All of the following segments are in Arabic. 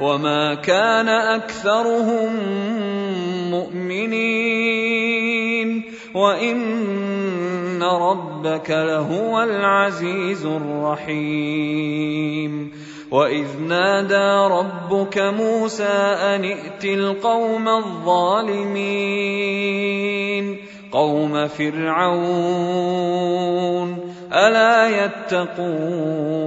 وما كان اكثرهم مؤمنين وان ربك لهو العزيز الرحيم واذ نادى ربك موسى ان ائت القوم الظالمين قوم فرعون الا يتقون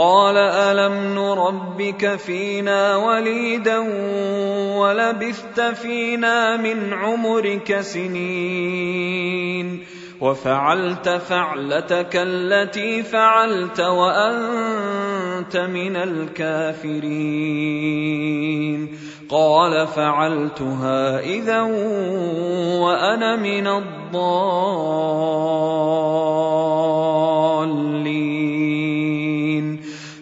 قال ألم نربك فينا وليدا ولبثت فينا من عمرك سنين وفعلت فعلتك التي فعلت وأنت من الكافرين قال فعلتها إذا وأنا من الضالين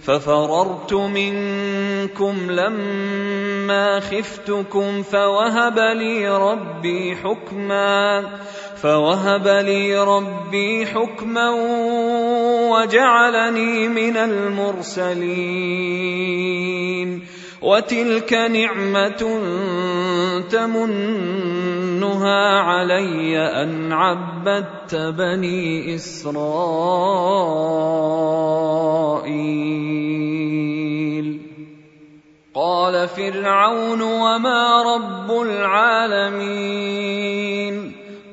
ففررت منكم لما خفتكم فوهب لي ربي حكما فوهب لي ربي حكما وجعلني من المرسلين. وتلك نعمة تمنها علي أن عبدت بني إسرائيل. قال فرعون وما رب العالمين.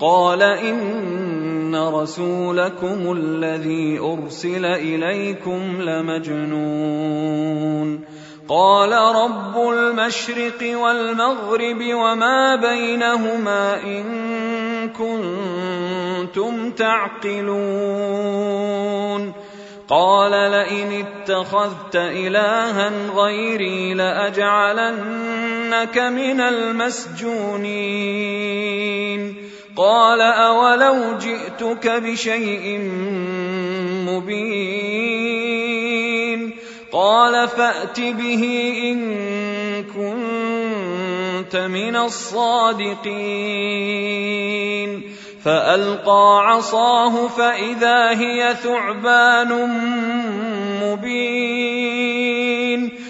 قال إن رسولكم الذي أرسل إليكم لمجنون. قال رب المشرق والمغرب وما بينهما إن كنتم تعقلون. قال لئن اتخذت إلها غيري لأجعلنك من المسجونين. قال أولو جئتك بشيء مبين قال فأت به إن كنت من الصادقين فألقى عصاه فإذا هي ثعبان مبين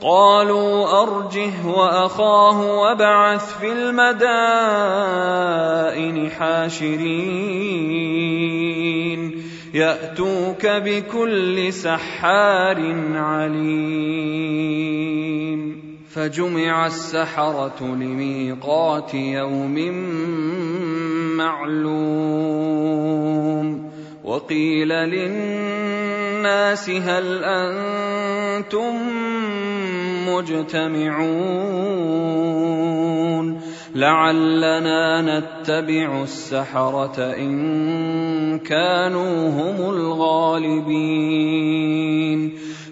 قالوا أرجه وأخاه وابعث في المدائن حاشرين. يأتوك بكل سحار عليم. فجمع السحرة لميقات يوم معلوم. وقيل للناس هل أنتم مجتمعون لعلنا نتبع السحرة إن كانوا هم الغالبين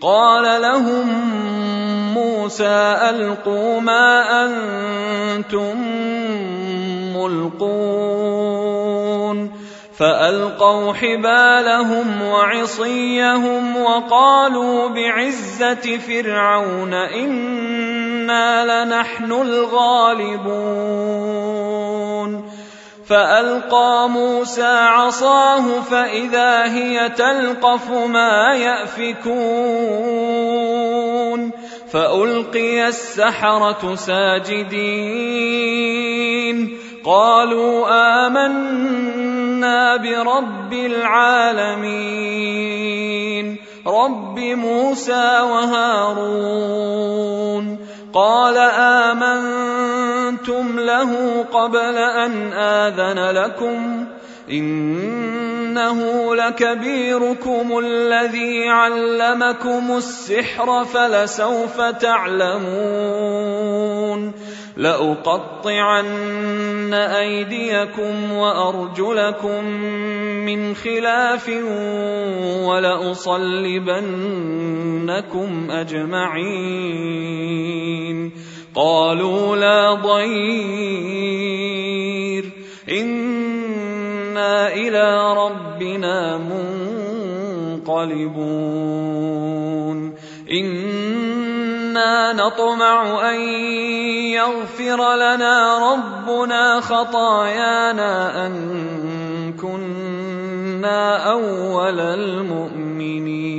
قال لهم موسى ألقوا ما أنتم ملقون. فألقوا حبالهم وعصيهم وقالوا بعزة فرعون إنا لنحن الغالبون. فألقى موسى عصاه فإذا هي تلقف ما يأفكون فألقي السحرة ساجدين قالوا آمنا برب العالمين رب موسى وهارون قال آمنتم له قبل أن آذن لكم إنه لكبيركم الذي علمكم السحر فلسوف تعلمون لأقطعن أيديكم وأرجلكم من خلاف ولأصلبنكم أجمعين قالوا لا ضير إنا إلى ربنا منقلبون إنا نطمع أن يغفر لنا ربنا خطايانا أن كنا أول المؤمنين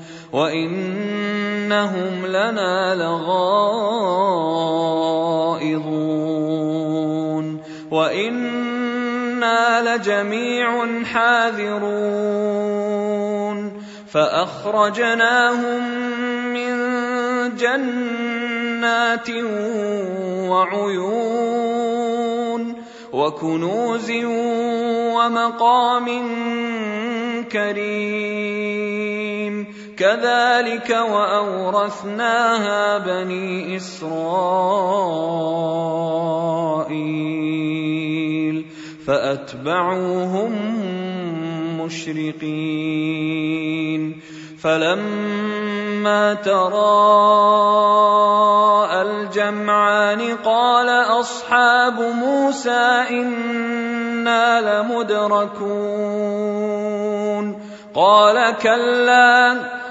وانهم لنا لغائظون وأنا لجميع حاذرون فاخرجناهم من جنات وعيون وكنوز ومقام كريم كذلك وأورثناها بني إسرائيل فأتبعوهم مشرقين فلما تراءى الجمعان قال أصحاب موسى إنا لمدركون قال كلا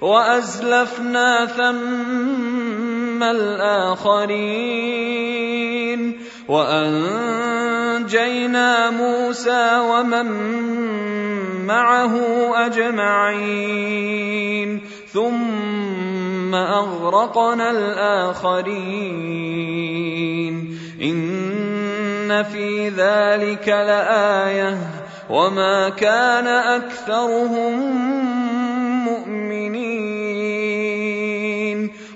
وأزلفنا ثم الآخرين وأنجينا موسى ومن معه أجمعين ثم أغرقنا الآخرين إن في ذلك لآية وما كان أكثرهم مؤمنين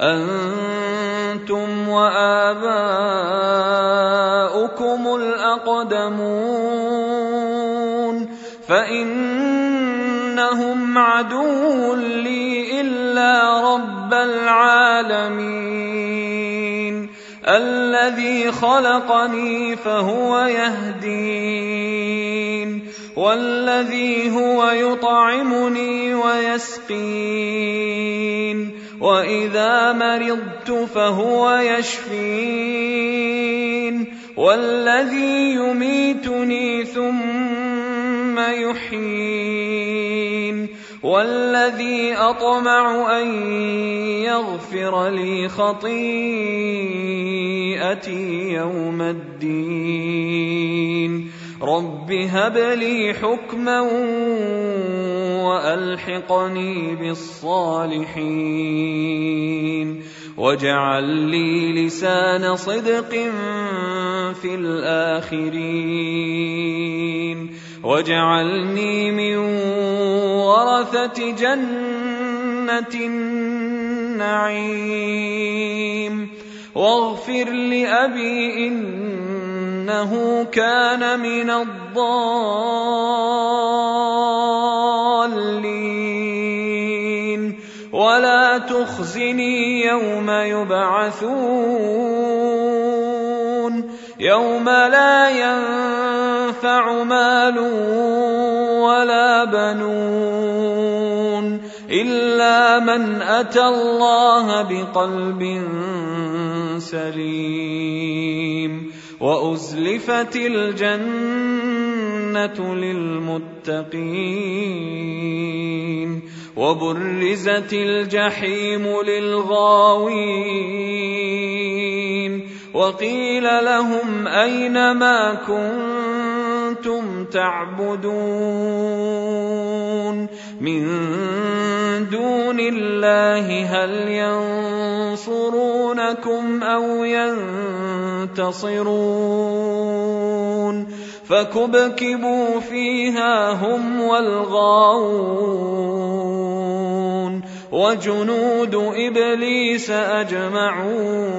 أنتم وآباؤكم الأقدمون فإنهم عدو لي إلا رب العالمين الذي خلقني فهو يهدين والذي هو يطعمني ويسقين واذا مرضت فهو يشفين والذي يميتني ثم يحيين والذي اطمع ان يغفر لي خطيئتي يوم الدين رب هب لي حكما والحقني بالصالحين واجعل لي لسان صدق في الاخرين واجعلني من ورثه جنه النعيم واغفر لابي إنه كان من الضالين. ولا تخزني يوم يبعثون. يوم لا ينفع مال ولا بنون إلا من أتى الله بقلب سليم. وأزلفت الجنة للمتقين وبرزت الجحيم للغاوين وقيل لهم أين ما كنتم تعبدون من دون الله هل ينصرونكم أو ينتصرون فكبكبوا فيها هم والغاوون وجنود إبليس أجمعون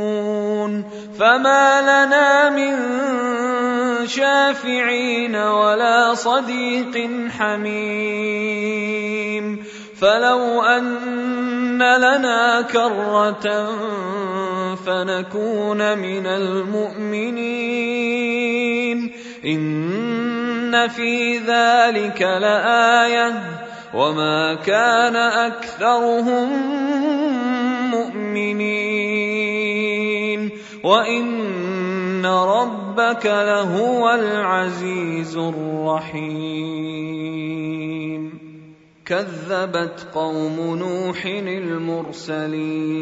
فما لنا من شافعين ولا صديق حميم فلو ان لنا كره فنكون من المؤمنين ان في ذلك لايه وما كان اكثرهم مؤمنين وان ربك لهو العزيز الرحيم كذبت قوم نوح المرسلين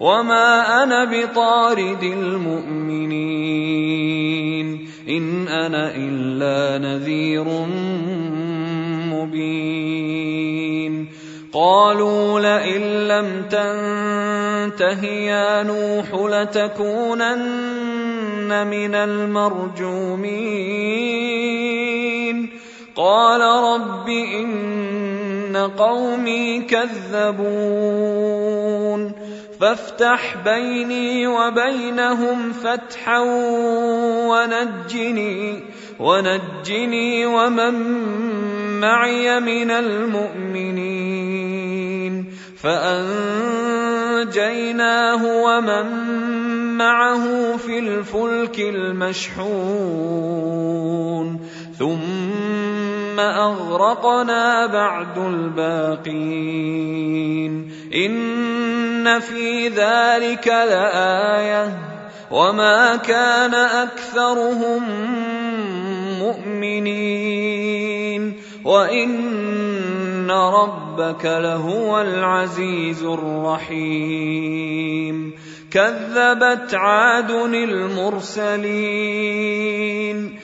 وما أنا بطارد المؤمنين ان أنا الا نذير مبين قالوا لئن لم تنته يا نوح لتكونن من المرجومين قال رب ان قومي كذبون فافتح بيني وبينهم فتحا ونجني ونجني ومن معي من المؤمنين. فأنجيناه ومن معه في الفلك المشحون. ثم أغرقنا بعد الباقين. إن في ذلك لآية. وما كان أكثرهم مؤمنين. وإن ربك لهو العزيز الرحيم. كذبت عاد المرسلين.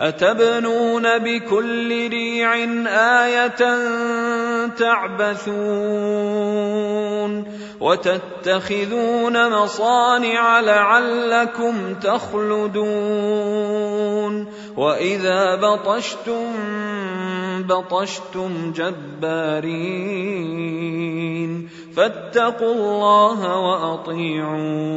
أتبنون بكل ريع آية تعبثون وتتخذون مصانع لعلكم تخلدون وإذا بطشتم بطشتم جبارين فاتقوا الله وأطيعون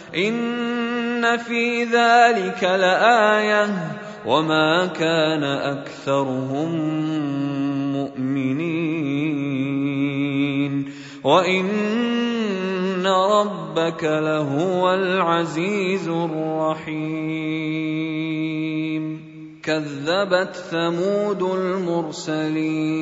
إن في ذلك لآية وما كان أكثرهم مؤمنين وإن ربك لهو العزيز الرحيم كذبت ثمود المرسلين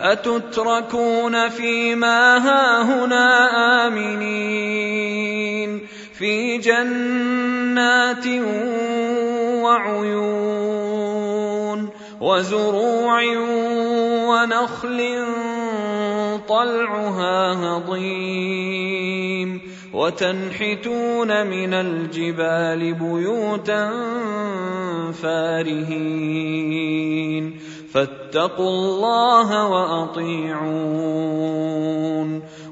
أتتركون فيما هاهنا آمنين في جنات وعيون وزروع ونخل طلعها هضيم وتنحتون من الجبال بيوتا فارهين فاتقوا الله وأطيعون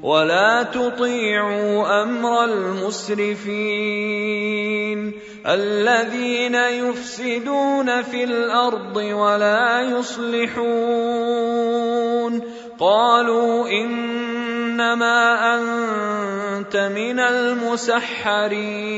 ولا تطيعوا أمر المسرفين الذين يفسدون في الأرض ولا يصلحون قالوا إنما أنت من المسحرين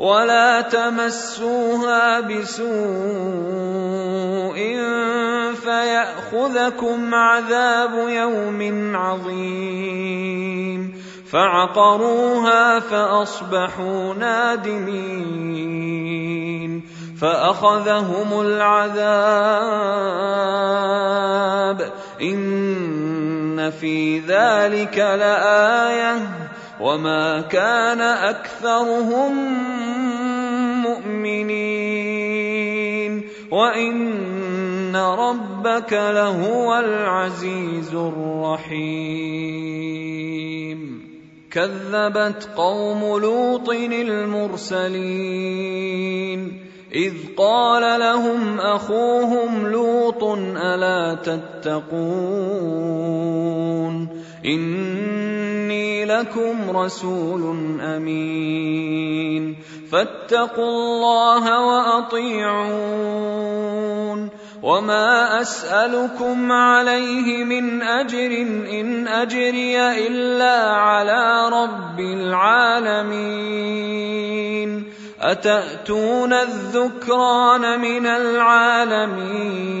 ولا تمسوها بسوء فيأخذكم عذاب يوم عظيم. فعقروها فأصبحوا نادمين. فأخذهم العذاب. إن في ذلك لآية. وما كان اكثرهم مؤمنين وان ربك لهو العزيز الرحيم كذبت قوم لوط المرسلين اذ قال لهم اخوهم لوط الا تتقون اني لكم رسول امين فاتقوا الله واطيعون وما اسالكم عليه من اجر ان اجري الا على رب العالمين اتاتون الذكران من العالمين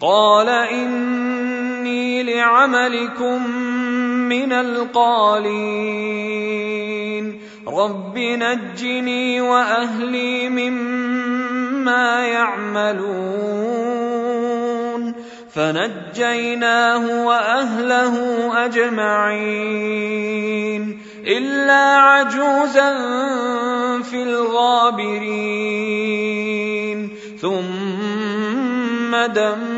قال إني لعملكم من القالين. رب نجني وأهلي مما يعملون. فنجيناه وأهله أجمعين. إلا عجوزا في الغابرين. ثم دمرنا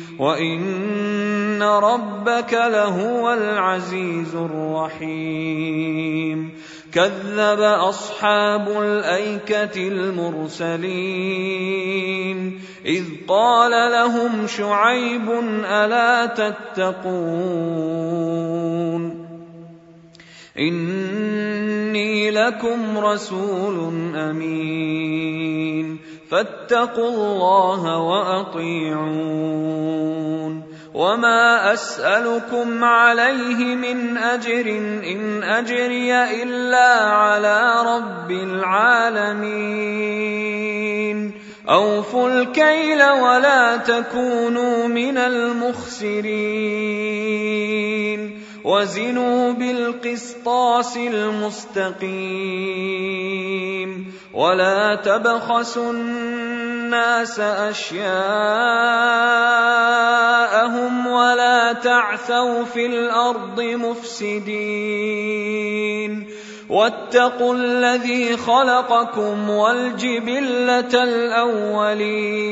وان ربك لهو العزيز الرحيم. كذب اصحاب الايكه المرسلين. اذ قال لهم شعيب الا تتقون؟ إني لكم رسول أمين. فاتقوا الله وأطيعون. وما أسألكم عليه من أجر إن أجري إلا على رب العالمين. أوفوا الكيل ولا تكونوا من المخسرين. وزنوا بالقسطاس المستقيم ولا تبخسوا الناس أشياءهم ولا تعثوا في الأرض مفسدين واتقوا الذي خلقكم والجبلة الأولين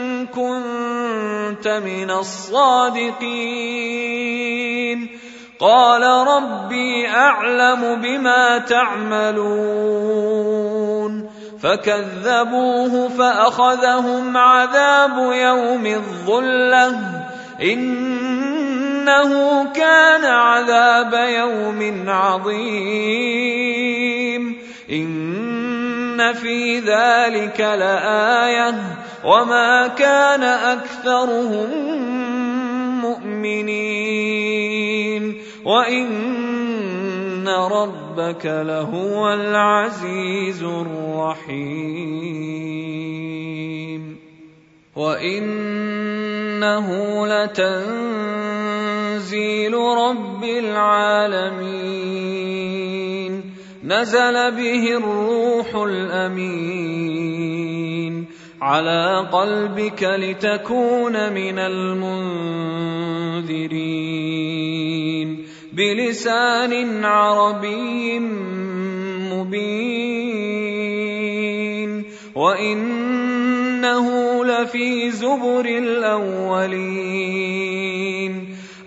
كنت من الصادقين. قال ربي أعلم بما تعملون. فكذبوه فأخذهم عذاب يوم الظلة. إنه كان عذاب يوم عظيم. ان في ذلك لايه وما كان اكثرهم مؤمنين وان ربك لهو العزيز الرحيم وانه لتنزيل رب العالمين نزل به الروح الأمين. على قلبك لتكون من المنذرين. بلسان عربي مبين. وإنه لفي زبر الأولين.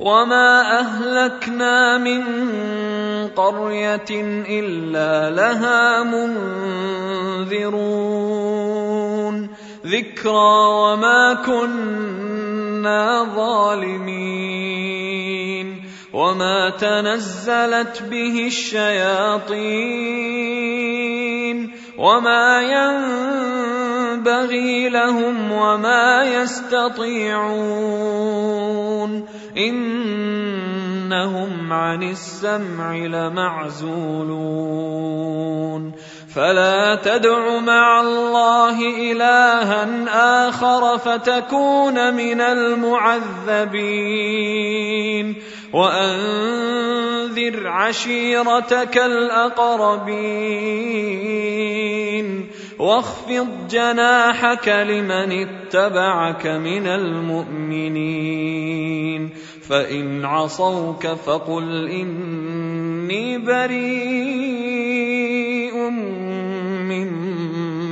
وما اهلكنا من قريه الا لها منذرون ذكرى وما كنا ظالمين وما تنزلت به الشياطين وما ينبغي لهم وما يستطيعون انهم عن السمع لمعزولون فلا تدع مع الله إلها آخر فتكون من المعذبين. وأنذر عشيرتك الأقربين. واخفض جناحك لمن اتبعك من المؤمنين. فإن عصوك فقل إني بريء.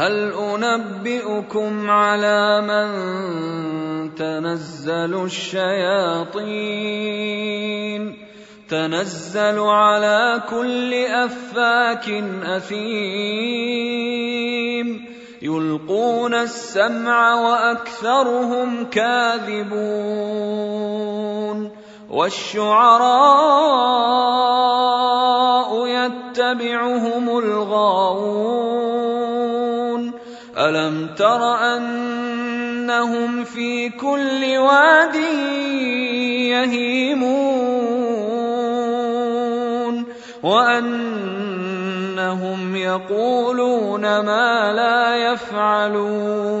هل أنبئكم على من تنزل الشياطين؟ تنزل على كل أفاك أثيم. يلقون السمع وأكثرهم كاذبون. والشعراء يتبعهم الغاوون. ألم تر أنهم في كل واد يهيمون وأنهم يقولون ما لا يفعلون